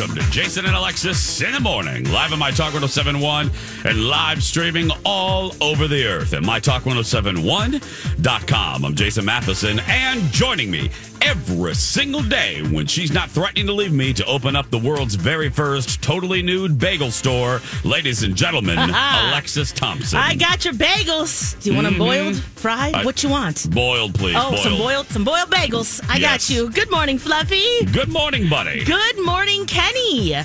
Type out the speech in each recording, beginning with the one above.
welcome to Jason and Alexis in the morning, live on My Talk 1071 and live streaming all over the earth at MyTalk1071.com. I'm Jason Matheson, and joining me every single day when she's not threatening to leave me to open up the world's very first totally nude bagel store, ladies and gentlemen, Alexis Thompson. I got your bagels. Do you want them mm-hmm. boiled, fried? I- what you want? Boiled, please. Oh, some boiled. boiled, some boiled bagels. I Yes. got you. Good morning, Fluffy. Good morning, buddy. Good morning, Kenny.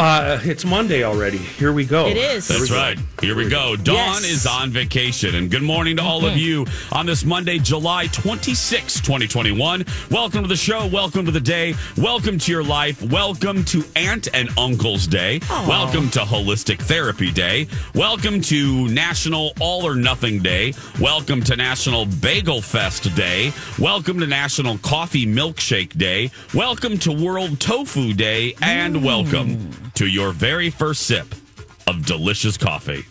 Uh, it's Monday already. Here we go. It is. That's right. Here we go. Dawn Yes. is on vacation. And good morning to all of you on this Monday, July 26, 2021. Welcome to the show. Welcome to the day. Welcome to your life. Welcome to Aunt and Uncle's Day. Welcome to Holistic Therapy Day. Welcome to National All or Nothing Day. Welcome to National Bagel Fest Day. Welcome to National Coffee Milkshake Day. Welcome to World Tofu Day. And welcome to your very first sip of delicious coffee.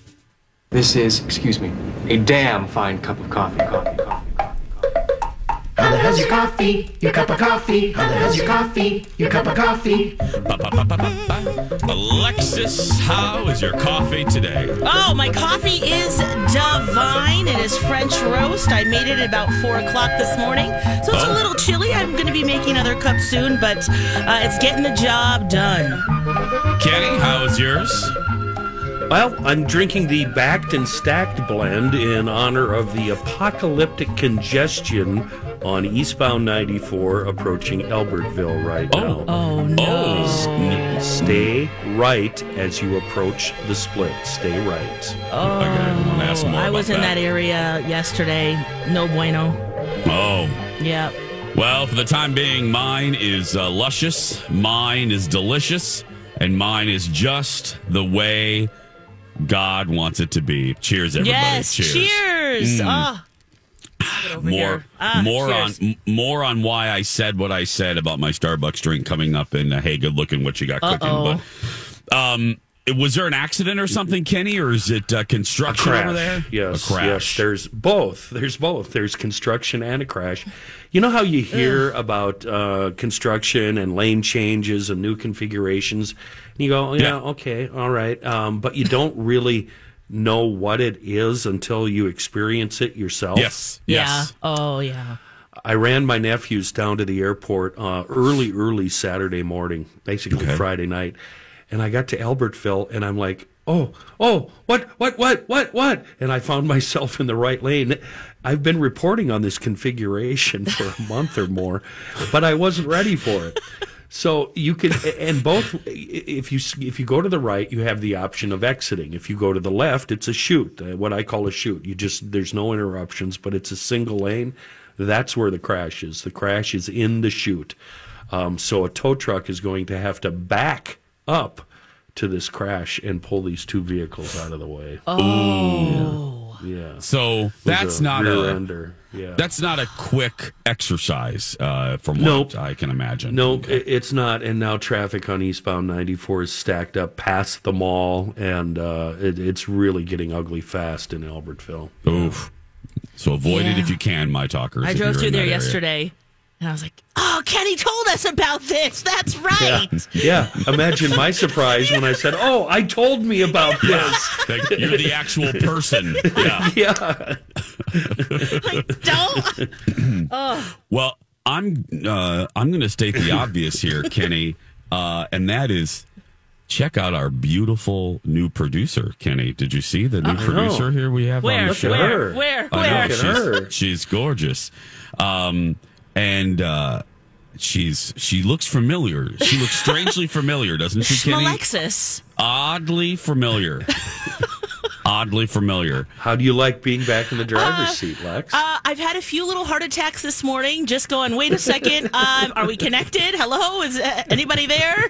This is, excuse me, a damn fine cup of coffee. Coffee, coffee, coffee. coffee. How the hell's your coffee? Your cup of coffee? How the hell's your coffee? Your cup of coffee? Alexis, how is your coffee today? Oh, my coffee is divine. It is French roast. I made it at about four o'clock this morning, so it's Oh. a little chilly. I'm going to be making another cup soon, but uh, it's getting the job done. Kenny, how is yours? Well, I'm drinking the backed and stacked blend in honor of the apocalyptic congestion on eastbound 94 approaching Albertville right now. Oh no! Oh, Stay right as you approach the split. Stay right. Oh, Okay, I'm ask more I about was in that. that area yesterday. No bueno. oh. Yep. Well, for the time being, mine is uh, luscious, mine is delicious, and mine is just the way God wants it to be. Cheers, everybody! Yes, cheers. Mm. Oh, have it over more. Ah, more cheers. on more on why I said what I said about my Starbucks drink coming up And uh, hey good looking what you got Uh-oh. cooking but um was there an accident or something Kenny or is it uh, construction over there Yes, a crash yes. There's both. There's both. There's construction and a crash. You know how you hear about uh, construction and lane changes and new configurations, and you go, yeah, okay, all right, um, but you don't really know what it is until you experience it yourself. yes Yeah. Oh, yeah. I ran my nephews down to the airport uh, early, early Saturday morning, basically Okay. Friday night, and I got to Albertville, and I'm like, "Oh, oh, what, what, what, what, what?" And I found myself in the right lane. I've been reporting on this configuration for a month or more, but I wasn't ready for it. So you can, and both, if you if you go to the right, you have the option of exiting. If you go to the left, it's a shoot, uh, what I call a shoot. You just there's no interruptions, but it's a single lane. That's where the crash is. The crash is in the chute. Um, so a tow truck is going to have to back up to this crash and pull these two vehicles out of the way. Oh. Yeah. so that's a not a ender. Yeah. that's not a quick exercise uh, from what Nope. I can imagine No, Okay. it's not. And now traffic on eastbound 94 is stacked up past the mall, and uh, it, it's really getting ugly fast in Albertville. Oof. So avoid it if you can, my talkers. I drove through there that area. yesterday, and I was like, "Oh, Kenny told us about this. That's right." Yeah. Imagine my surprise when I said, "Oh, I told me about this." Like, you're the actual person. Yeah. Yeah. Don't. oh. Well, I'm uh, I'm going to state the obvious here, Kenny, uh, and that is check out our beautiful new producer, Kenny. Did you see the new producer here we have on Where? the show? Where? her. Where? I know, Where? at she's, her. she's gorgeous, um, and uh, she's she looks familiar. She looks strangely familiar, doesn't she, Kenny? Schmalexis. Oddly familiar. Oddly familiar. How do you like being back in the driver's seat, Lex? Uh, I've had a few little heart attacks this morning. Just going. Wait a second. Um, are we connected? Hello, is uh, anybody there?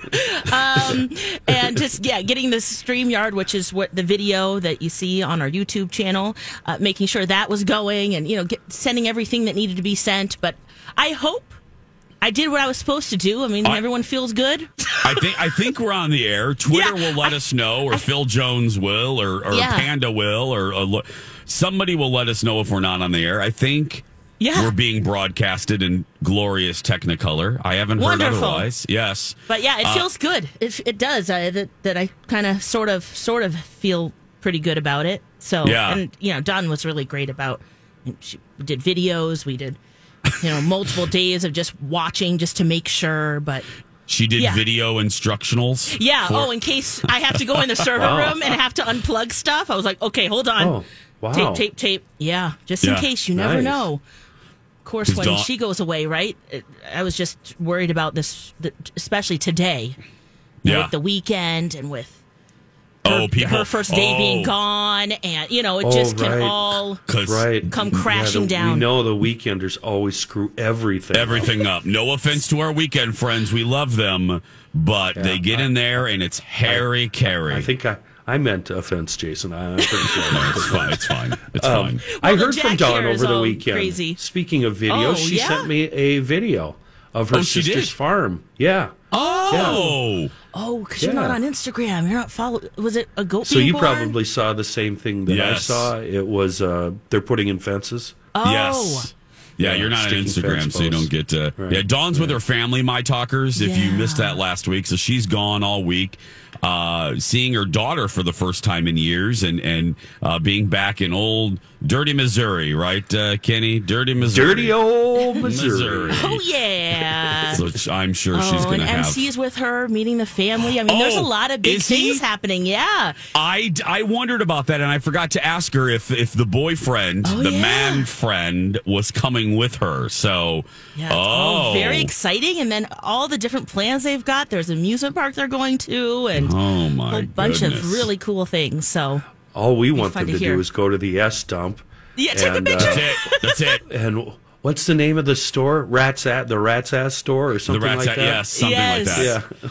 Um, and just yeah, getting the Streamyard, which is what the video that you see on our YouTube channel, uh, making sure that was going, and you know, get, sending everything that needed to be sent. But I hope I did what I was supposed to do. I mean, I- everyone feels good. I think I think we're on the air. Twitter Yeah, will let us know, or Phil Jones will, or, or Yeah. Panda will, or, or somebody will let us know if we're not on the air. I think Yeah. we're being broadcasted in glorious Technicolor. I haven't heard Wonderful. otherwise. Yes, But yeah, it Uh, feels good. It, it does. I, that that I kind of sort of sort of feel pretty good about it. So Yeah. and you know, Dawn was really great about. She did videos. We did you know multiple days of just watching just to make sure. But she did Yeah. video instructionals. yeah. for- oh, in case I have to go in the server room and have to unplug stuff, I was like, okay, hold on. Oh, wow. Tape, tape, tape. Yeah, just in case you never Nice. know. Of course, when Dawn- she goes away, right? I was just worried about this, especially today yeah. with the weekend and with her, oh, people. her first day being oh, gone, and you know, it Oh, just can right. all 'cause right. come Yeah, crashing the- down. We know the weekenders always screw everything. up. Everything up. No offense to our weekend friends. We love them, but they get in there and it's Harry Carey. I think I, I meant offense, Jason. I'm pretty sure. No, it's fine. It's fine. It's Um, fine. I Well, the heard from Jack Dawn over the weekend. crazy. Speaking of videos, Oh, she yeah? sent me a video of her Oh, sister's farm. Yeah. Oh, Oh, because you're not on Instagram. You're not follow. Was it a goat? So you born? probably saw the same thing that I saw. It was uh, they're putting in fences. Oh, yes. Yeah, Yeah, you're not on Instagram, so you don't get to. Right. Yeah, Dawn's with her family, my talkers. If you missed that last week, so she's gone all week, uh, seeing her daughter for the first time in years, and and uh, being back in old dirty Missouri, right, uh, Kenny? Dirty Missouri. Dirty old Missouri. Missouri. Oh yeah. So I'm sure she's oh, going and to have. MC's with her, meeting the family. I mean, there's a Oh, lot of big is he? things happening. Yeah. I, I wondered about that, and I forgot to ask her if if the boyfriend, Oh, the yeah. man friend, was coming with her. So, Yeah, oh, very exciting. And then all the different plans they've got. There's amusement park they're going to, and Oh my a whole bunch goodness. of really cool things. So All we want them to to do is go to the S dump. yeah, take a And, picture. uh, That's it. That's it. and What's the name of the store? Rats at the Rats Ass store or The something rats, like that. yes, something Yes. like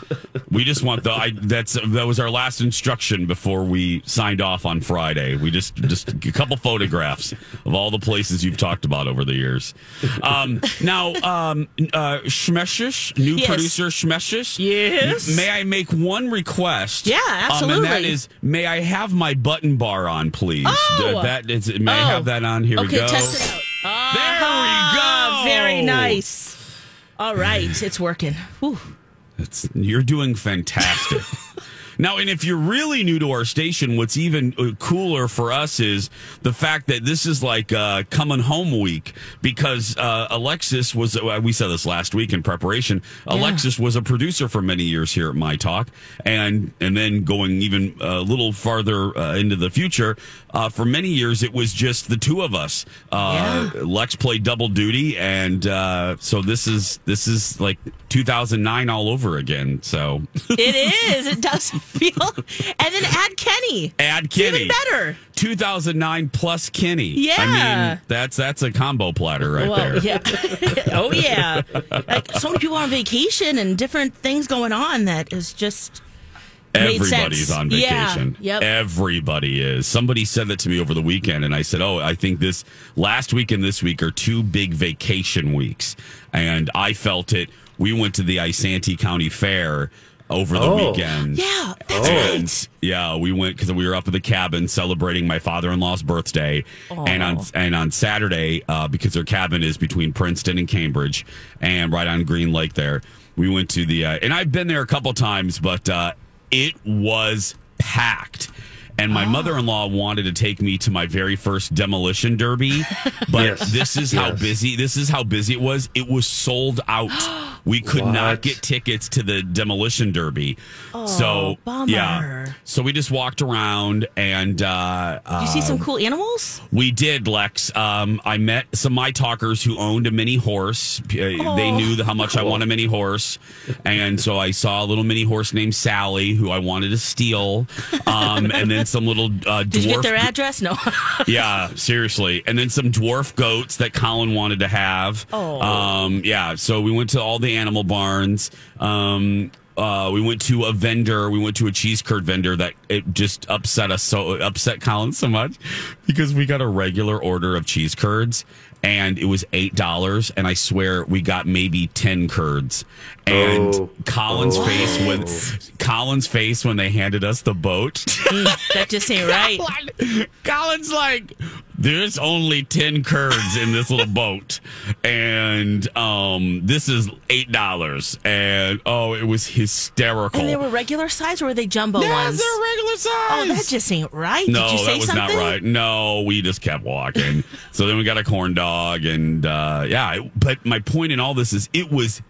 that. Yeah. We just want the. I, that's that was our last instruction before we signed off on Friday. We just just a couple photographs of all the places you've talked about over the years. Um, now, um, uh, Schmeshish, new Yes. producer Schmeshish. Yes. May I make one request? Yeah, Um, and that absolutely. is, may I have my button bar on, please? Oh. that is. May I Oh. have that on? Here we Okay, go. There we Ah, go. Very nice. All right, it's working. Whew. It's, you're doing fantastic. now, and if you're really new to our station, what's even uh, cooler for us is the fact that this is like uh, coming home week because uh, Alexis was, uh, we said this last week in preparation. Alexis was a producer for many years here at My Talk. And, and then going even a little farther uh, into the future, uh, for many years, it was just the two of us. Uh, Lex played double duty. And uh, so this is, this is like 2009 all over again. So It is. It does feel. And then add Kenny. add It's Kenny. Even better. 2009 plus Kenny. Yeah. I mean, that's that's a combo platter right there. Yeah. oh yeah. Like so many people are on vacation and different things going on that is just Everybody's on Yeah. vacation. Yep. Everybody is. Somebody said that to me over the weekend, and I said, "Oh, I think this last week and this week are two big vacation weeks." And I felt it. We went to the Isanti County Fair over the Oh. weekend. Yeah, that's and right. yeah, we went because we were up at the cabin celebrating my father-in-law's birthday, and on and on Saturday uh, because their cabin is between Princeton and Cambridge, and right on Green Lake there. We went to the uh, and I've been there a couple times, but uh, it was packed. And my mother-in-law wanted to take me to my very first demolition derby, but Yes. this is how Yes. busy this is how busy it was. It was sold out. We could not get tickets to the demolition derby. so bummer. yeah, so we just walked around and uh, Did you see some cool animals? we did, Lex. Um, I met some my talkers who owned a mini horse. Uh, They knew how much I want a mini horse, and so I saw a little mini horse named Sally who I wanted to steal, um, and then some little uh, dwarf. Did you get their address? No. Yeah, seriously. And then some dwarf goats that Colin wanted to have. Oh. Um, yeah, so we went to all the animal barns. Um, uh, we went to a vendor. We went to a cheese curd vendor that it just upset us so upset Colin so much because we got a regular order of cheese curds and it was eight dollars and I swear we got maybe ten curds. And Oh. Colin's Oh. face when Colin's face when they handed us the boat. that just ain't right. Colin's like, there's only 10 curds in this little boat. And um, this is $8. And oh, it was hysterical. And they were regular size or were they jumbo Yes, ones? they're regular size. Oh, that just ain't right. no, Did you say that was something? not right. No, we just kept walking. so then we got a corn dog. And uh, yeah, but my point in all this is it was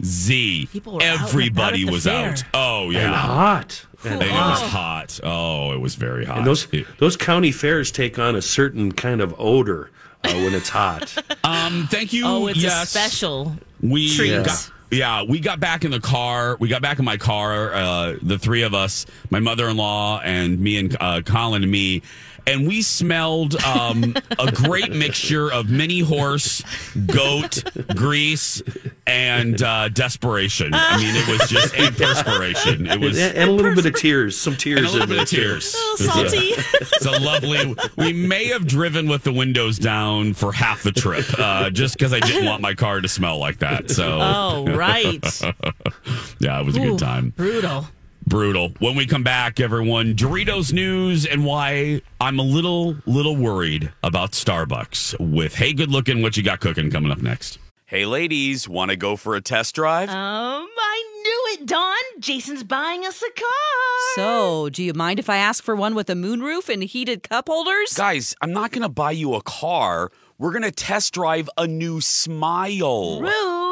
busy. People were out Everybody at was fair. out. Oh, And yeah. hot. And And it was hot. Oh, it was very hot. And those It- those county fairs take on a certain kind of odor uh, when it's hot. um, thank you. Oh, it's yes. a special. we treat. got yeah we got back in the car we got back in my car uh, the three of us my mother-in-law and me and uh, colin and me and we smelled um, a great mixture of mini horse goat grease and uh, desperation i mean it was just and perspiration it was and, and a little bit of tears, some tears, and a little in bit there, of tears. A little salty. It's a lovely. We may have driven with the windows down for half the trip, uh, just because I didn't want my car to smell like that. So, Oh, right. yeah, it was a Ooh, good time. Brutal. Brutal. When we come back, everyone, Doritos news and why I'm a little, little worried about Starbucks. With hey, good looking, what you got cooking coming up next? Hey, ladies, want to go for a test drive? Um, I knew it, Dawn. Jason's buying us a car. So, do you mind if I ask for one with a moonroof and heated cup holders? Guys, I'm not going to buy you a car. We're going to test drive a new smile. Rude.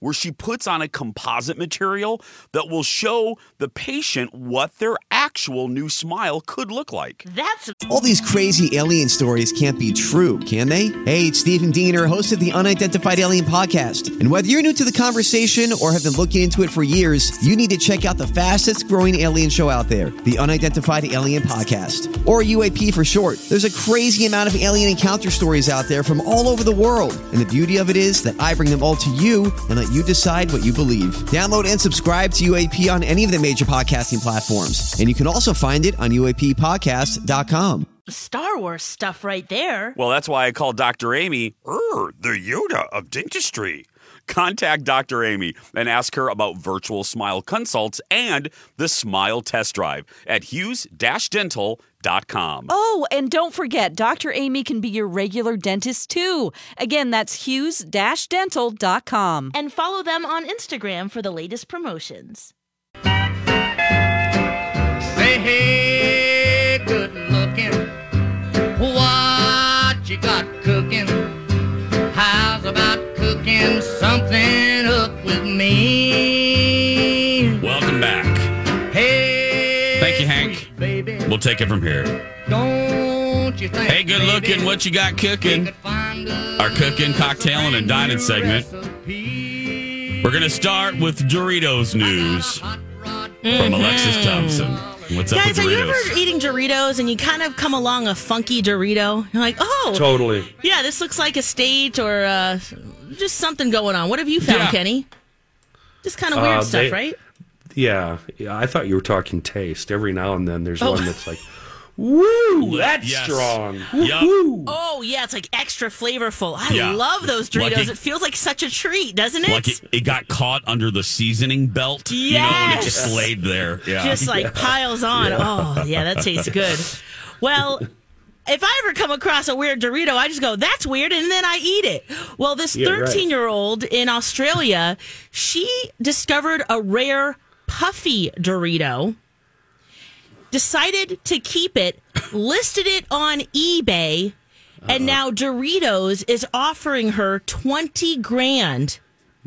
where she puts on a composite material that will show the patient what their actual new smile could look like. That's All these crazy alien stories can't be true, can they? Hey, it's Stephen Diener, host of the Unidentified Alien Podcast. And whether you're new to the conversation or have been looking into it for years, you need to check out the fastest growing alien show out there, the Unidentified Alien Podcast, or UAP for short. There's a crazy amount of alien encounter stories out there from all over the world. And the beauty of it is that I bring them all to you and let you decide what you believe. Download and subscribe to UAP on any of the major podcasting platforms. And you can also find it on UAPpodcast.com. Star Wars stuff right there. Well, that's why I call Dr. Amy er, the Yoda of dentistry. Contact Dr. Amy and ask her about virtual smile consults and the smile test drive at hughes-dental.com. Oh, and don't forget, Dr. Amy can be your regular dentist too. Again, that's hughes-dental.com. And follow them on Instagram for the latest promotions. Say hey, good looking. What you got cooking? How's about cooking something We'll take it from here. don't you think? Hey, good looking. What you got cooking? Our cooking, cocktailing, and dining segment. We're going to start with Doritos news from Alexis Thompson. What's up Guys, with are you ever eating Doritos and you kind of come along a funky Dorito? You're like, oh, Totally. yeah, this looks like a state or uh, just something going on. What have you found, Yeah. Kenny? Just kind of weird Uh, stuff, they- right? Yeah, yeah. I thought you were talking taste. Every now and then, there's Oh. one that's like, "Woo, that's Yes. strong." Yup. Woo. Oh, yeah, it's like extra flavorful. I Yeah. love those Doritos. Like it- it feels like such a treat, doesn't it? Like it, it got caught under the seasoning belt, you know, and it just laid there. Yeah. just like piles on. Oh, yeah, that tastes good. Well, if I ever come across a weird Dorito, I just go, that's weird, and then I eat it. Well, this Yeah, right. 13 year old in Australia, she discovered a rare puffy Dorito, decided to keep it, listed it on eBay, and uh-huh. now Doritos is offering her 20 grand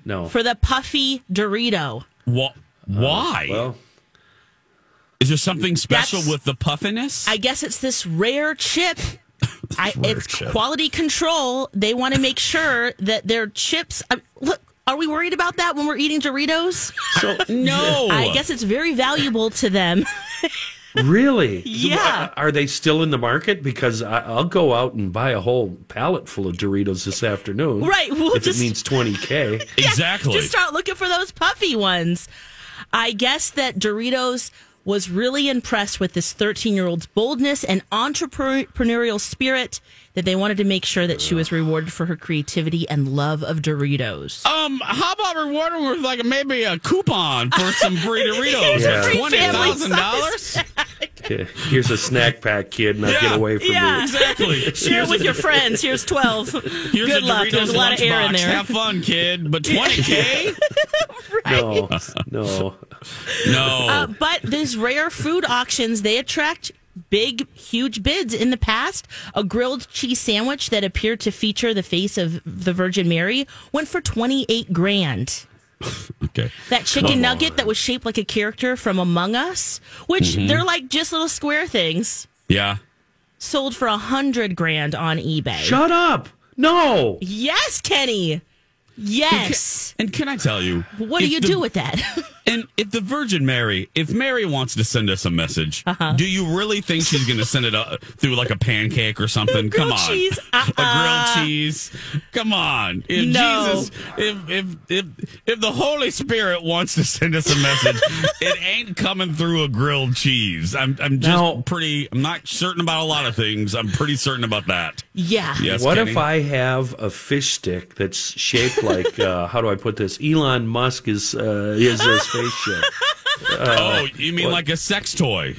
No. for the puffy Dorito. Wha- uh, why? well, Is there something special That's- with the puffiness? I guess it's this rare chip. I, Rare it's chip. quality control. They want to make sure that their chips. I, look, are we worried about that when we're eating Doritos? so no. I guess it's very valuable to them. really, Yeah. Uh, are they still in the market? Because I, I'll go out and buy a whole pallet full of Doritos this afternoon. Right, we'll if just- it means twenty k. Exactly. Just start looking for those puffy ones. I guess that Doritos was really impressed with this 13 year old's boldness and entrepreneurial spirit that they wanted to make sure that she was rewarded for her creativity and love of Doritos. Um, how about rewarding her with like maybe a coupon for some free Doritos? Yeah. Free Twenty family thousand dollars. Here's a snack pack, kid. Now Yeah. get away from you. Yeah. me. Exactly. Share it with your friends. Here's 12. Here's Good luck. Doritos There's a lot of air in there. Have fun, kid. But twenty k? No, no. No. Uh, but these rare food auctions, they attract big, huge bids. In the past, a grilled cheese sandwich that appeared to feature the face of the Virgin Mary went for 28 grand. okay. That chicken Come nugget on. that was shaped like a character from Among Us, which Mm-hmm. they're like just little square things, Yeah. sold for a hundred grand on eBay. Shut up. No. yes, Kenny. Yes. And can I tell you? What do you the- do with that? And if the Virgin Mary, if Mary wants to send us a message, Uh-huh. do you really think she's going to send it uh, through like a pancake or something? Come on, cheese? a Uh-uh. grilled cheese. Come on, if No. Jesus, if if if if the Holy Spirit wants to send us a message, it ain't coming through a grilled cheese. I'm I'm just Now- pretty. I'm not certain about a lot of things. I'm pretty certain about that. yeah. Yes. What Kenny? if I have a fish stick that's shaped like uh, how do I put this? Elon Musk is uh, is a spaceship. Oh, you mean like a sex toy?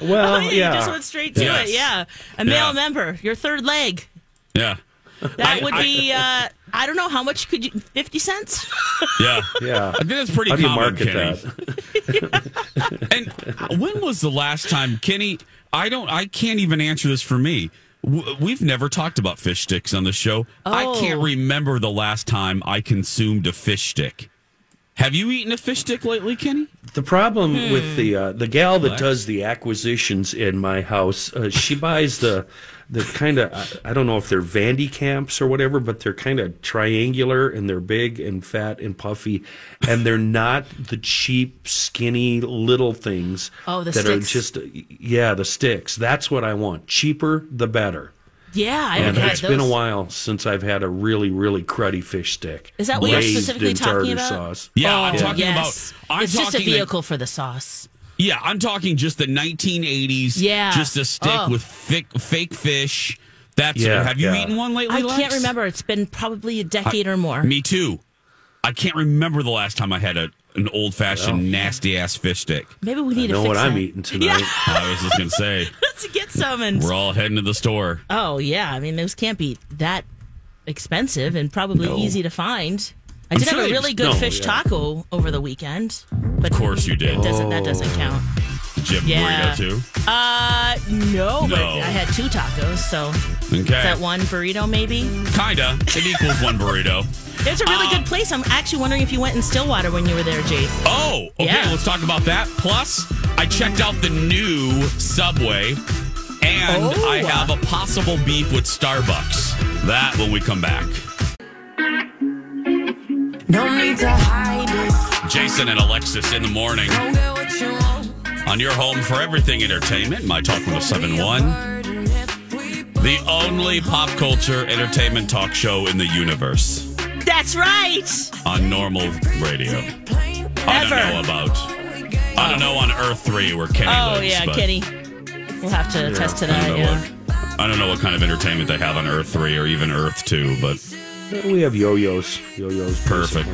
Well, Oh, yeah, yeah. You just went straight to Yes. it. Yeah. A male Yeah. member, your third leg. Yeah. That I- would I- be, uh, I don't know, how much could you, 50 cents? Yeah. yeah. I think that's pretty How do you market Kenny. that? And when was the last time, Kenny? I don't. I can't even answer this for me. We've never talked about fish sticks on the show. I Oh. can't remember the last time I consumed a fish stick. Have you eaten a fish stick lately, Kenny? The problem Hmm. with the uh, the gal that What? does the acquisitions in my house, uh, she buys the the kind of I, I don't know if they're Van de Kamp's or whatever, but they're kind of triangular and they're big and fat and puffy, and they're not the cheap, skinny little things Oh, the that sticks. are just yeah the sticks. That's what I want. Cheaper the better. Yeah, I and haven't had it's been a while since I've had a really really cruddy fish stick. Is that what you're specifically talking about? Sauce. Yeah, I'm Oh, talking yes. about. I'm it's just a talking the- vehicle for the sauce. yeah, I'm talking just the 1980s. Yeah. just a stick Oh. with thick, fake fish. That's. Yeah, have you yeah. eaten one lately? I Lex? can't remember. It's been probably a decade or more. Me too. I can't remember the last time I had a an old fashioned nasty ass fish stick. Maybe we I need to know fix what I'm eating tonight. I was just gonna say Let's get some. And we're all heading to the store. oh yeah, I mean those can't be that expensive and probably No. easy to find. I I'm did sure have a really good no, fish yeah. taco over the weekend, but Of course you did. Doesn't that doesn't oh. count? Did you have a Yeah. burrito too? Uh, no, but No. I had two tacos, so Okay. is that one burrito maybe? Kinda. It equals one burrito. It's a really Uh, good place. I'm actually wondering if you went in Stillwater when you were there, Jake. Oh, okay. Yeah. Let's talk about that. Plus, I checked out the new Subway, and Oh. I have a possible beef with Starbucks. That when we come back. No need to hide it. Jason and Alexis in the morning on your home for everything entertainment. My talk with a seven one. The only pop culture entertainment talk show in the universe That's right. on normal radio. I don't know about. I don't know on Earth Three where Kenny Oh lives. yeah, but Kenny. We'll have to attest to I don't that. know Yeah. what. I don't know what kind of entertainment they have on Earth Three or even Earth Two, but We have yo-yos. Yo-yos. perfect,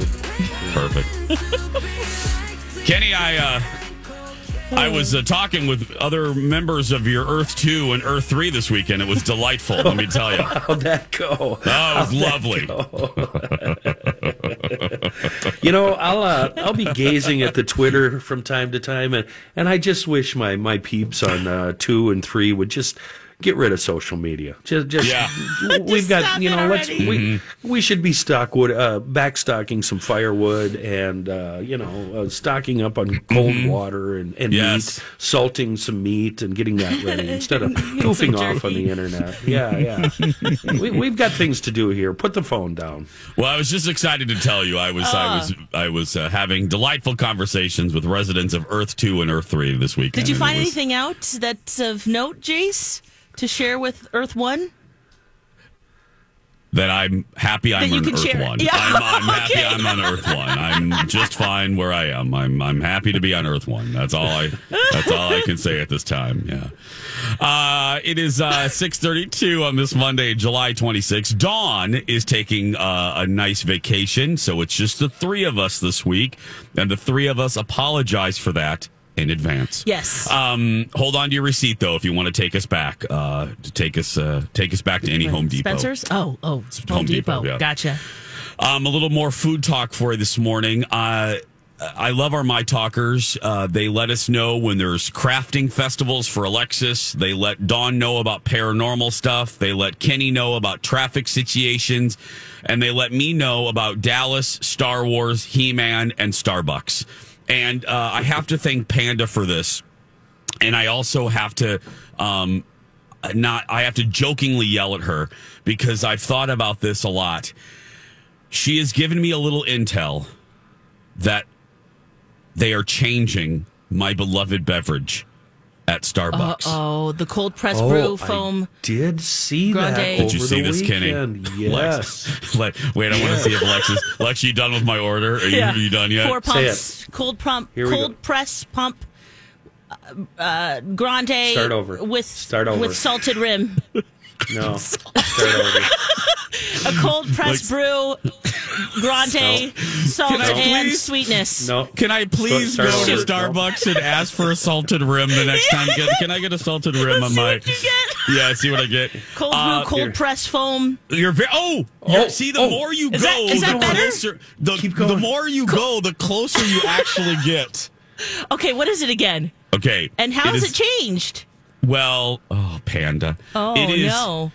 perfect. Kenny, I uh, I was uh, talking with other members of your Earth Two and Earth Three this weekend. It was delightful. let me tell you. How'd that go? Oh, it was lovely. You know, I'll uh, I'll be gazing at the Twitter from time to time, and, and I just wish my my peeps on uh, two and three would just get rid of social media. Just just Yeah. we've got you know let's already. we we should be stock wood uh, backstocking some firewood and uh, you know uh, stocking up on cold water and, and Yes. meat, salting some meat and getting that ready instead of goofing off on the internet. Yeah, yeah. we, we've got things to do here. Put the phone down. Well, I was just excited to tell you I was I was I was uh, having delightful conversations with residents of Earth Two and Earth Three this weekend. Did you find was- anything out that's of note, Jace, to share with Earth One? that I'm happy I'm on Earth share- One. Yeah, I'm, I'm okay. happy I'm on Earth One. I'm just fine where I am. I'm I'm happy to be on Earth One. That's all I that's all I can say at this time. Yeah. Uh, it is uh, 6:32 on this Monday, July 26th. Dawn is taking uh, a nice vacation, so it's just the three of us this week, and the three of us apologize for that in advance. Yes. Um, hold on to your receipt though if you want to take us back. Uh, to take us uh, take us back to any Home Depot. Spencer's? Oh, oh, Home, Home Depot, Depot. yeah. Gotcha. Um, a little more food talk for you this morning. Uh, I love our My Talkers. Uh, they let us know when there's crafting festivals for Alexis. They let Dawn know about paranormal stuff. They let Kenny know about traffic situations. And they let me know about Dallas, Star Wars, He Man, and Starbucks. And uh, I have to thank Panda for this. And I also have to um, not, I have to jokingly yell at her because I've thought about this a lot. She has given me a little intel that they are changing my beloved beverage at Starbucks. Oh, the cold press Oh, brew I foam. did see that. Grande. Did you over see the this, weekend. Kenny? Yes. Lex, Le- wait, I want to see if Lex is. Lex, you done with my order? Are you, are you done yet? Four pumps, cold pump, Here cold go. press pump, uh, uh, grande. Start over. with Start over. with salted rim. No. Start over. A cold press brew, grande, salt Can and please? sweetness. No. Can I please go to over. Starbucks and ask for a salted rim the next time? Can, can I get a salted rim on See my? what you get. Yeah, see what I get. Cold Uh, brew, cold here. press foam. You're very. Oh, you're, Oh, see, the oh. more you Is go, that- is that the better? closer. The, Keep the more you go, the closer you actually get. Okay, what is it again? Okay. And how it has is- it changed? Well, oh, Panda. Oh, it is, no.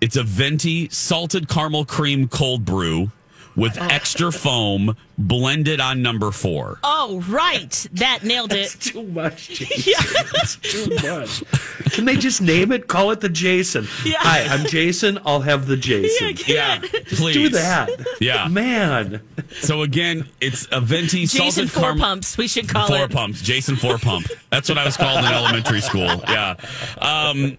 It's a venti salted caramel cream cold brew with Oh. extra foam blended on number four. Oh, right. That nailed it. too much, Jason. That's too much. Can they just name it? Call it the Jason. Yeah. Hi, I'm Jason. I'll have the Jason. Yeah, Just please. do that. Yeah. Man. So again, it's a venti Jason salted Four caramel. Pumps, we should call Four it. pumps, Jason Four Pump. That's what I was called in elementary school. Yeah. Um,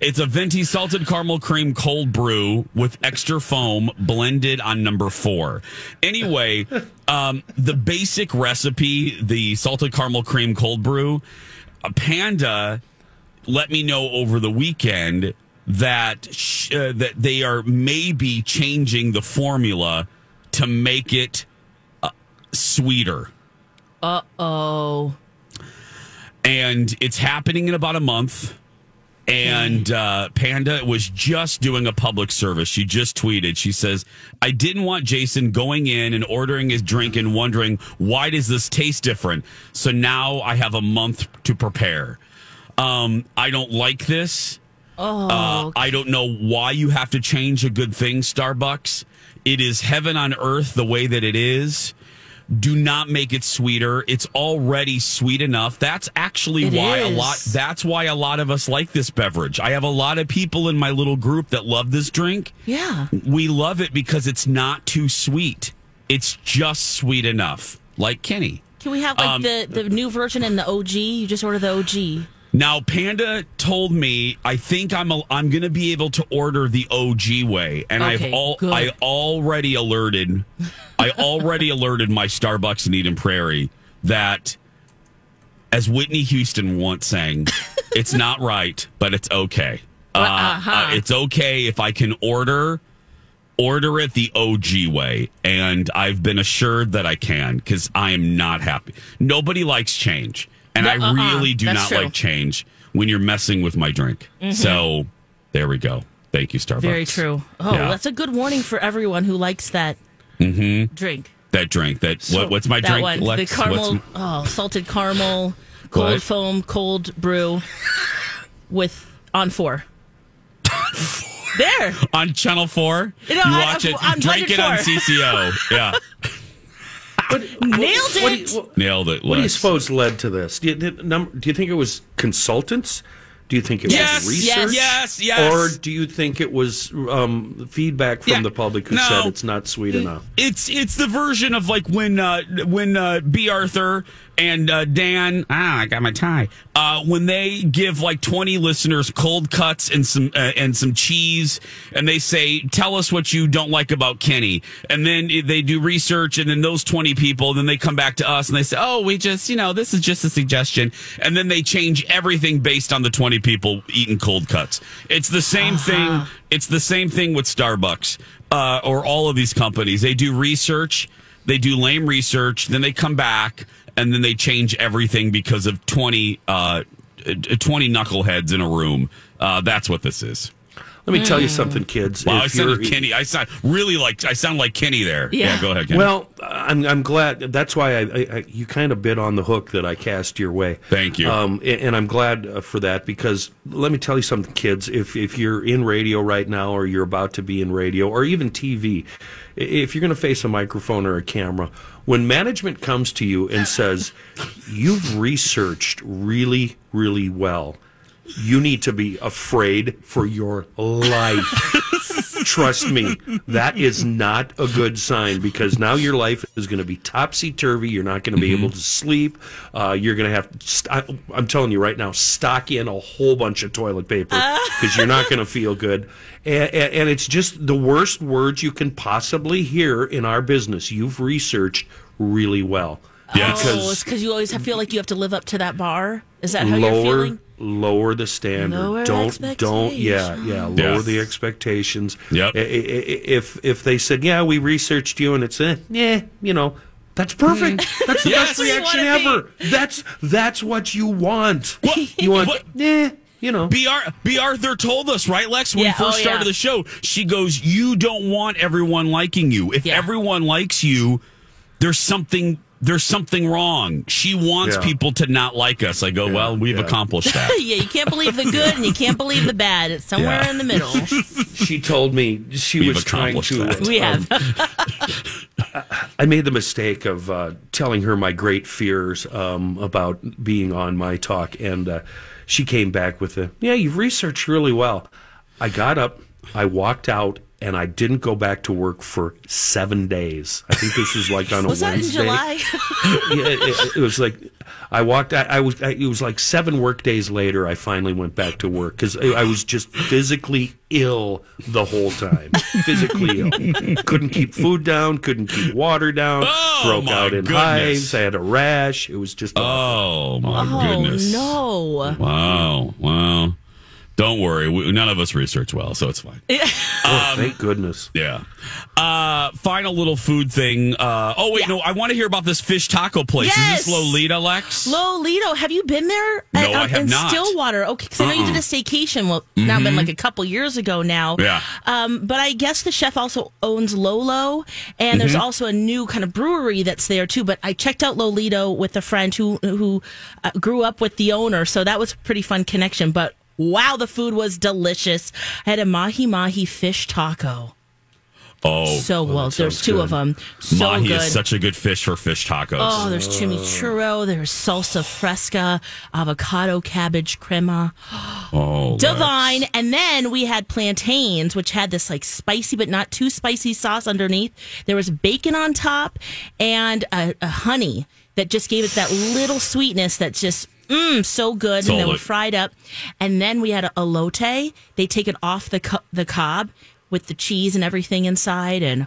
it's a venti salted caramel cream cold brew with extra foam blended on number four. Anyway, um, the basic recipe, the salted caramel cream cold brew, a Panda let me know over the weekend that sh- uh, that they are maybe changing the formula to make it uh, sweeter. Uh oh. and it's happening in about a month. And uh, Panda was just doing a public service. She just tweeted. She says, "I didn't want Jason going in and ordering his drink and wondering why does this taste different. So now I have a month to prepare. Um, I don't like this. Oh. Uh, I don't know why you have to change a good thing, Starbucks. It is heaven on earth the way that it is. Do not make it sweeter. It's already sweet enough. That's actually It why a lot that's why a lot of us like this beverage. I have a lot of people in my little group that love this drink. Yeah. We love it because it's not too sweet. It's just sweet enough. Like Kenny. Can we have like Um, the, the new version and the OG? You just order the OG. Now, Panda told me I think I'm a, I'm going to be able to order the OG way, and Okay, I've all good. I already alerted I already alerted my Starbucks in Eden Prairie that, as Whitney Houston once sang, it's not right, but it's okay. Uh, uh-huh. uh, it's okay if I can order order it the OG way, and I've been assured that I can because I am not happy. Nobody likes change, and No, I uh-uh. really do That's not true. like change when you're messing with my drink. Mhm. So there we go. Thank you, Starbucks. Very true. Oh, Yeah. that's a good warning for everyone who likes that Mm-hmm. drink. That drink. That what, what's my drink? one, the caramel, oh, salted caramel, cold What? foam, cold brew with on four. there. on Channel Four. You I- watch it. on drink it on. CCO. Yeah, Nailed What do it. you, what, nailed it. what do you suppose led to this? Do you, did, num, do you think it was consultants? Do you think it Yes, was yes, research? yes, yes. Or do you think it was um, feedback from Yeah, the public who no. said it's not sweet enough? It's it's the version of like when uh, when uh, B. Arthur and uh, Dan ah I got my tie uh, when they give like twenty listeners cold cuts and some uh, and some cheese and they say tell us what you don't like about Kenny and then they do research and then those twenty people then they come back to us and they say oh we just you know this is just a suggestion and then they change everything based on the twenty people eating cold cuts. It's the same thing. It's the same thing with Starbucks uh, or all of these companies. They do research, they do lame research, then they come back and then they change everything because of 20, uh, 20 knuckleheads in a room. Uh, that's what this is. Let me tell you something, kids. Wow, I If sounded you're- Kenny. I sound really like I sound like Kenny there. Yeah. go ahead. Kenny. Well, I'm, I'm glad. That's why I, I, I you kind of bit on the hook that I cast your way. Thank you. Um, and, and I'm glad uh, for that because let me tell you something, kids. If if you're in radio right now, or you're about to be in radio, or even TV, if you're going to face a microphone or a camera, when management comes to you and says you've researched really, really well. You need to be afraid for your life. Trust me, that is not a good sign because now your life is going to be topsy turvy. You're not going to be able to sleep. Uh, you're going to have. St- I'm telling you right now, stock in a whole bunch of toilet paper because you're not going to feel good. And, and, and it's just the worst words you can possibly hear in our business. You've researched really well. Yes. oh, it's because you always feel like you have to live up to that bar. Is that how you're feeling? Lower the standard Lower don't don't yeah yeah lower Yeah. the expectations Yep. If if they said yeah we researched you and it's eh, yeah you know that's perfect that's the Yes. best reaction ever that's that's what you want you want what- yeah you know B. Ar- B. Arthur told us, right, Lex, when Yeah, we first oh, started yeah. the show. She goes, You don't want everyone liking you. If Yeah. everyone likes you, there's something there's something wrong. She wants Yeah. people to not like us. I go, well, we've accomplished that. yeah, you can't believe the good and you can't believe the bad. It's somewhere Yeah. in the middle. She told me she We've was trying to. that. We have. I made the mistake of uh, telling her my great fears um, about being on my talk, and uh, she came back with a, "Yeah, you've researched really well." I got up, I walked out, and I didn't go back to work for seven days. I think this was like on a Was that in Wednesday. July? yeah, it, it was like I walked. I, I was. I, it was like seven work days later. I finally went back to work because I, I was just physically ill the whole time. physically ill. Couldn't keep food down. Couldn't keep water down. Oh, broke out in goodness. hives. I had a rash. It was just. Oh my oh, goodness! no. Wow, wow. Don't worry, we, none of us research well, so it's fine. Oh, thank goodness. Yeah. Uh, final little food thing. Uh, oh wait, no, I want to hear about this fish taco place. Is Yes. this Lolita, Lex? Lolito, have you been there? No, At- I have in not. Stillwater. Okay, because I know you did a staycation. Well, now been like a couple years ago now. Yeah. Um, but I guess the chef also owns Lolo, and there's Mm-hmm. also a new kind of brewery that's there too. But I checked out Lolito with a friend who who uh, grew up with the owner, so that was a pretty fun connection. But wow, the food was delicious. I had a mahi mahi fish taco. oh, so oh, well. that There's two good. of them. So mahi good. is such a good fish for fish tacos. Oh, there's chimichurri, there's salsa fresca, avocado cabbage crema. Oh, Divine. And then we had plantains, which had this like spicy but not too spicy sauce underneath. There was bacon on top and a, a honey that just gave it that little sweetness that's just mm, so good. Sold and they were fried up. And then we had a elote. They take it off the co- the cob with the cheese and everything inside. And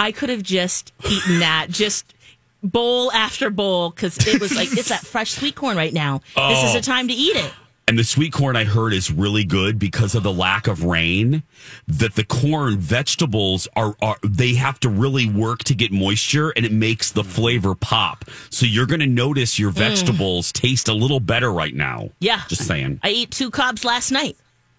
I could have just eaten that just bowl after bowl because it was like it's that fresh sweet corn right now. This is Oh. the time to eat it. And the sweet corn I heard is really good because of the lack of rain. That the corn vegetables are, are they have to really work to get moisture and it makes the flavor pop. So you're going to notice your vegetables taste a little better right now. Mm. Yeah. Just saying. I ate two cobs last night.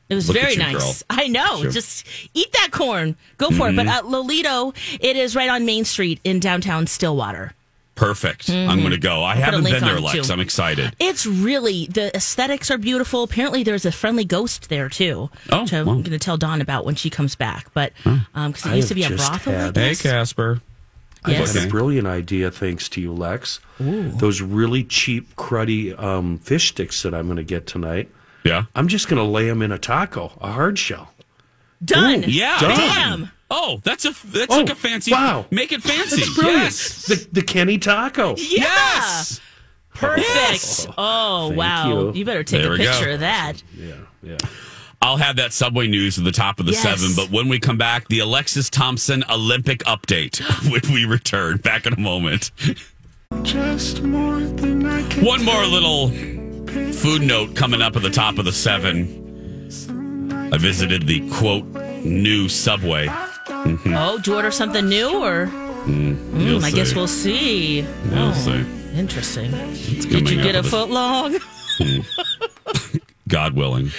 It was Look very you, nice. girl. I know. Sure. Just eat that corn. Go for it. But Mm-hmm. at Lolito, it is right on Main Street in downtown Stillwater. Perfect. I'm going to go. I Mm-hmm. put a haven't been there, Lex. too. I'm excited. It's really the aesthetics are beautiful. Apparently, there's a friendly ghost there too. Oh, which I'm wow. going to tell Dawn about when she comes back. But because it I used to be a brothel, I had- Hey, guess. Casper. I Yes. had a brilliant idea, thanks to you, Lex. Those really cheap, cruddy um, fish sticks that I'm going to get tonight. Yeah. I'm just going to lay them in a taco, a hard shell. Done. Yeah. Done. Bam. Oh, that's a that's Oh, like a oh, fancy. wow. Make it fancy. That's brilliant. Yes. The, the Kenny taco. Yeah. Yes. Perfect. Yes. Oh Thank wow! you. better take There a we go. picture of that. Yeah, yeah. I'll have that Subway news at the top of the Yes. seven. But when we come back, the Alexis Thompson Olympic update when we return. Back in a moment. Just more than I can One more little food note coming up at the top of the seven. I visited the quote new Subway. Oh, do you order something new or? Mm, Mm, I guess we'll see. You'll Oh, see. Interesting. Did you get a foot long? God willing.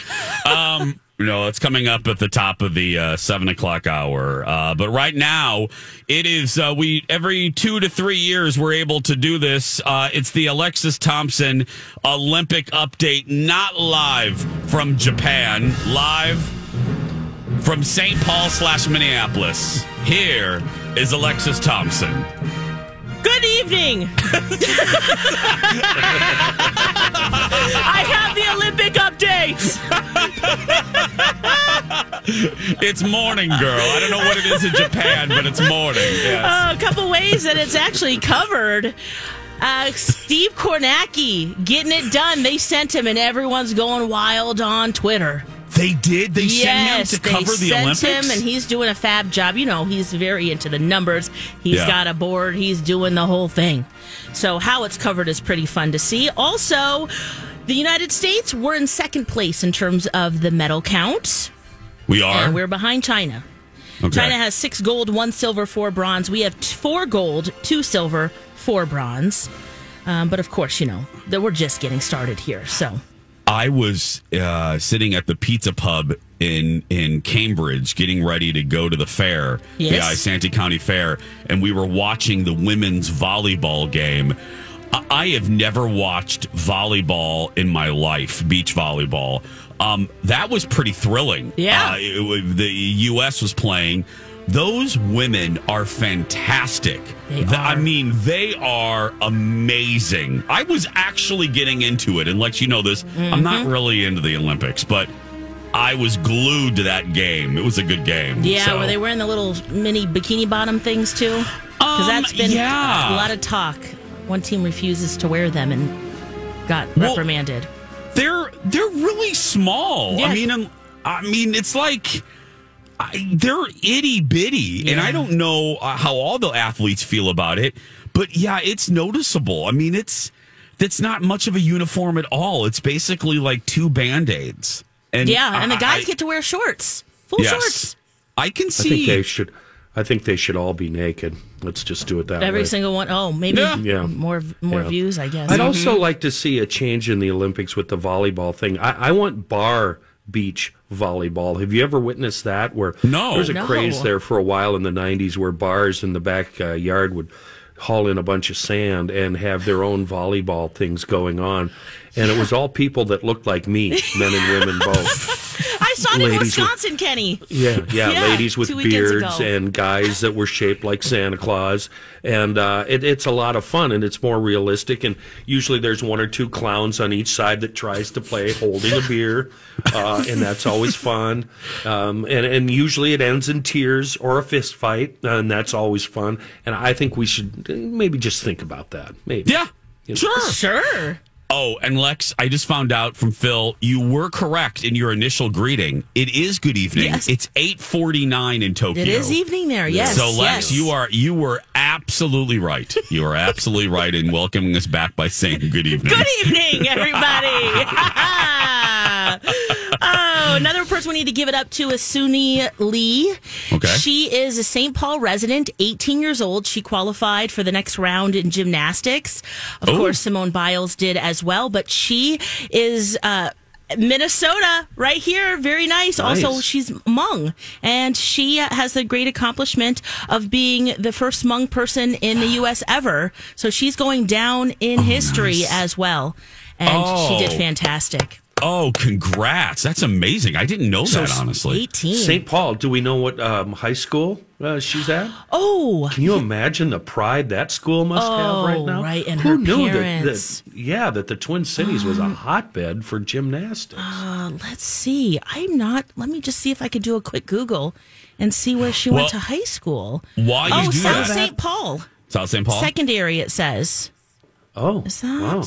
Um, no, it's coming up at the top of the uh, seven o'clock hour. Uh, but right now, it is uh, we every two to three years we're able to do this. Uh, it's the Alexis Thompson Olympic update, not live from Japan, live from St. Paul slash Minneapolis. Here is Alexis Thompson. Good evening. I have the Olympic updates. It's morning, girl. I don't know what it is in Japan, but it's morning. Yes. Uh, a couple ways that it's actually covered. Uh, Steve Kornacki getting it done. They sent him, and everyone's going wild on Twitter. They did. They yes, sent him to cover they the sent Olympics. him, and he's doing a fab job. You know, he's very into the numbers. He's Yeah. got a board. He's doing the whole thing. So how it's covered is pretty fun to see. Also, the United States we're in second place in terms of the medal count, we are. and we're behind China. Okay. China has six gold, one silver, four bronze. We have four gold, two silver, four bronze. Um, but of course, you know that we're just getting started here. So I was uh, sitting at the pizza pub in in Cambridge, getting ready to go to the fair, the Yes. Isanti County Fair, and we were watching the women's volleyball game. I- I have never watched volleyball in my life, beach volleyball. Um, that was pretty thrilling. Yeah. Uh, it wa- the U.S. was playing. Those women are fantastic. They Th- I mean, they are amazing. I was actually getting into it, and let you know this, I'm not Mm-hmm. really into the Olympics, but I was glued to that game. It was a good game. Yeah, So- were they wearing the little mini bikini bottom things too? Because Um, that's been yeah. a lot of talk. One team refuses to wear them and got Well, reprimanded. they're they're really small. Yeah. I mean, and- I mean, it's like I, they're itty bitty, and I don't know uh, how all the athletes feel about it, but yeah, it's noticeable. I mean, it's that's not much of a uniform at all. It's basically like two band aids. And yeah, and the guys I- get to wear shorts, full yes, shorts. I can I see. think they should. I think they should all be naked. Let's just do it that Every way. Every single one. Oh, maybe Yeah. Yeah. more more Yeah. views, I guess. I'd also like to see a change in the Olympics with the volleyball thing. I, I want bar beach volleyball. Have you ever witnessed that? Where No. there was a No. craze there for a while in the '90s, where bars in the backyard uh, would haul in a bunch of sand and have their own volleyball things going on, and it was all people that looked like me, men and women both. I saw it in ladies with- Wisconsin, Kenny. Yeah, yeah, Yeah, ladies with beards ago. and guys that were shaped like Santa Claus, and uh, it, it's a lot of fun and it's more realistic. And usually there's one or two clowns on each side that tries to play holding a beer, uh, and that's always fun. Um, and and usually it ends in tears or a fist fight, and that's always fun. And I think we should uh, maybe just think about that. Maybe, yeah, sure. Sure. Oh, and Lex, I just found out from Phil, you were correct in your initial greeting. It is good evening. Yes. It's eight forty nine in Tokyo. It is evening there. Yes. So Lex, yes. you are you were absolutely right. You are absolutely right in welcoming us back by saying good evening. Good evening, everybody. oh, another person we need to give it up to is Suni Lee. Okay. She is a St. Paul resident, 18 years old. She qualified for the next round in gymnastics. Of Oh. course, Simone Biles did as well, but she is. Uh, Minnesota, right here, very nice. Also, Nice. she's Hmong, and she has the great accomplishment of being the first Hmong person in the U.S. ever. So she's going down in history as well, and she did Oh. fantastic. Oh, congrats. That's amazing. I didn't know So that honestly. 18. St. Paul. Do we know what um, high school uh, she's at? Oh, Can you imagine the pride that school must have right Oh, now? right, and Who her knew that- parents. That, yeah, that the Twin Cities was a hotbed for gymnastics. uh, let's see. I'm not. Let me just see if I could do a quick Google and see where she Well, went to high school. while you oh, do South St. Paul South St. Paul. secondary. It says. oh, Is that? wow.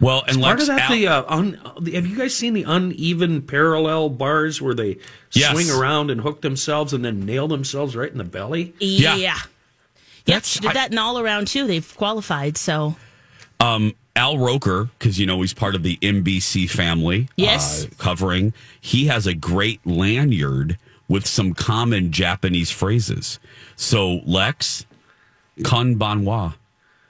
Well, and Part Lex, of that, Al- the, uh, un, the have you guys seen the uneven parallel bars where they Yes. swing around and hook themselves and then nail themselves right in the belly? Yeah. Yeah. Yep, she did I- that in all around too. They've qualified, so um, Al Roker, because you know he's part of the NBC family. Yes. uh, covering. He has a great lanyard with some common Japanese phrases. So Lex, konbanwa.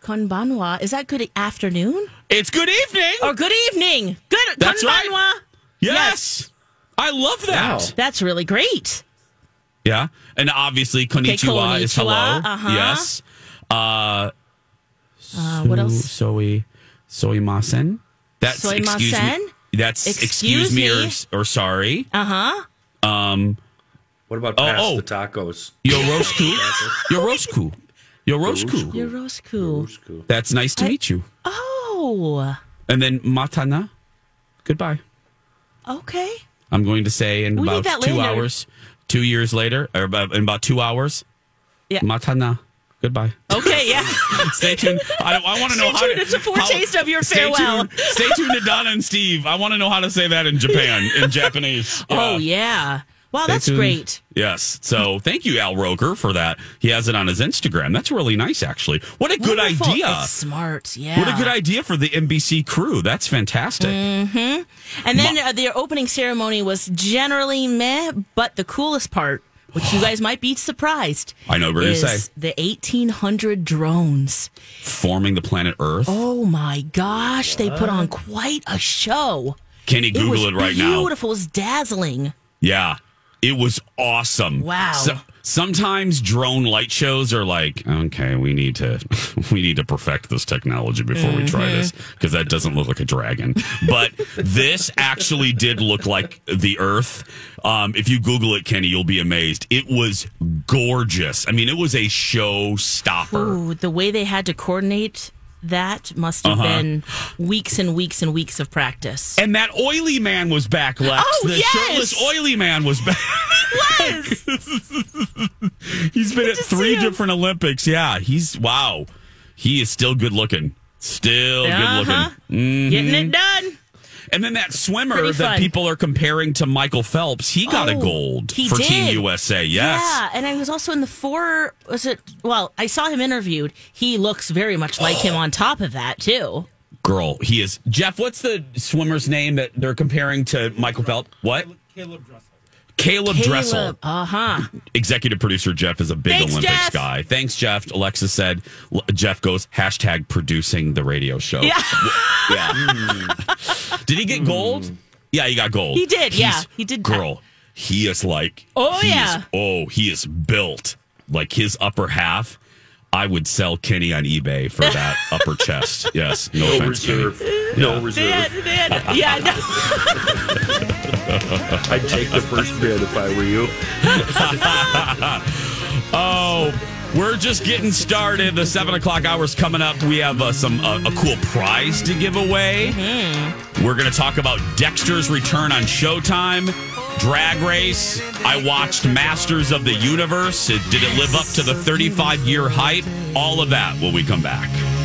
konbanwa. Is that good afternoon It's good evening. or good evening? Good That's right. konbanwa. yes. I love that. Wow. That's really great. Yeah. And obviously, konnichiwa, is hello. konnichiwa, uh-huh. Yes. Uh, Uh, what else? Soy, soimasen. That's excuse me. That's excuse, Excuse me, me. Or, or sorry. Uh huh. Um, What about Oh, past oh. the tacos? Yorosku. Yorosku. Yorosku. Yorosku. Yorosku. That's nice to meet you. Oh, Oh. And then matana. Goodbye. okay. I'm going to say in We about two lanyard. hours, two years later, or about, in about two hours. Yeah. Matana. Goodbye. Okay, yeah. Stay tuned. I, I want to know how tuned. to. It's a foretaste of your stay farewell. Tuned, stay tuned to Donna and Steve. I want to know how to say that in Japan, in Japanese. Oh yeah. Wow, Stay that's tuned. great. Yes. So thank you, Al Roker, for that. He has it on his Instagram. That's really nice, actually. What a good Wonderful. idea. It's smart. Yeah. What a good idea for the NBC crew. That's fantastic. Mm-hmm. And then uh, their opening ceremony was generally meh, but the coolest part, which you guys might be surprised, I know what you're is going to say. the 1,800 drones. Forming the planet Earth. Oh my gosh, they put on quite a show. Kenny, Google was it, right now. Beautiful, it was dazzling. Yeah, it was awesome. Wow. So, sometimes drone light shows are like, okay, we need to we need to perfect this technology before we try this because that doesn't look like a dragon. But this actually did look like the Earth. Um, if you Google it, Kenny, you'll be amazed. It was gorgeous. I mean, it was a showstopper. Ooh, the way they had to coordinate that must have Uh-huh. been weeks and weeks and weeks of practice. And that oily man was back, Lex. Oh, the yes! shirtless oily man was back. He's been at three different Olympics. Yeah, he's wow. He is still good looking. Still Uh-huh. good looking. Getting Mhm. it done. And then that swimmer that people are comparing to Michael Phelps, he got a Oh, gold he for did. Team USA. Yes. Yeah, and I was also in the four. Was it? Well, I saw him interviewed. He looks very much like him. Oh. On top of that, too. Girl, he is. Jeff, what's the swimmer's name that they're comparing to Michael Phelps? What? Caleb Dressel. Caleb, Dressel. Uh huh. executive producer Jeff is a big Thanks, Olympics Jeff. guy. Thanks, Jeff. Alexa said Jeff goes hashtag producing the radio show. Yeah. Yeah. did he get gold? Yeah, he got gold. He did, yeah. He did. Girl, he is like. Oh, yeah. is- oh, he is built like his upper half. I would sell Kenny on eBay for that upper chest. Yes, no, No offense, Kenny. reserve. No Yeah. They reserve. had, they had, yeah, no. I'd take the first bid if I were you. oh, we're just getting started. The seven o'clock hour's coming up. We have uh, some uh, a cool prize to give away. We're going to talk about Dexter's return on Showtime. Drag Race. I watched Masters of the Universe. Did it live up to the 35 year hype? All of that when we come back.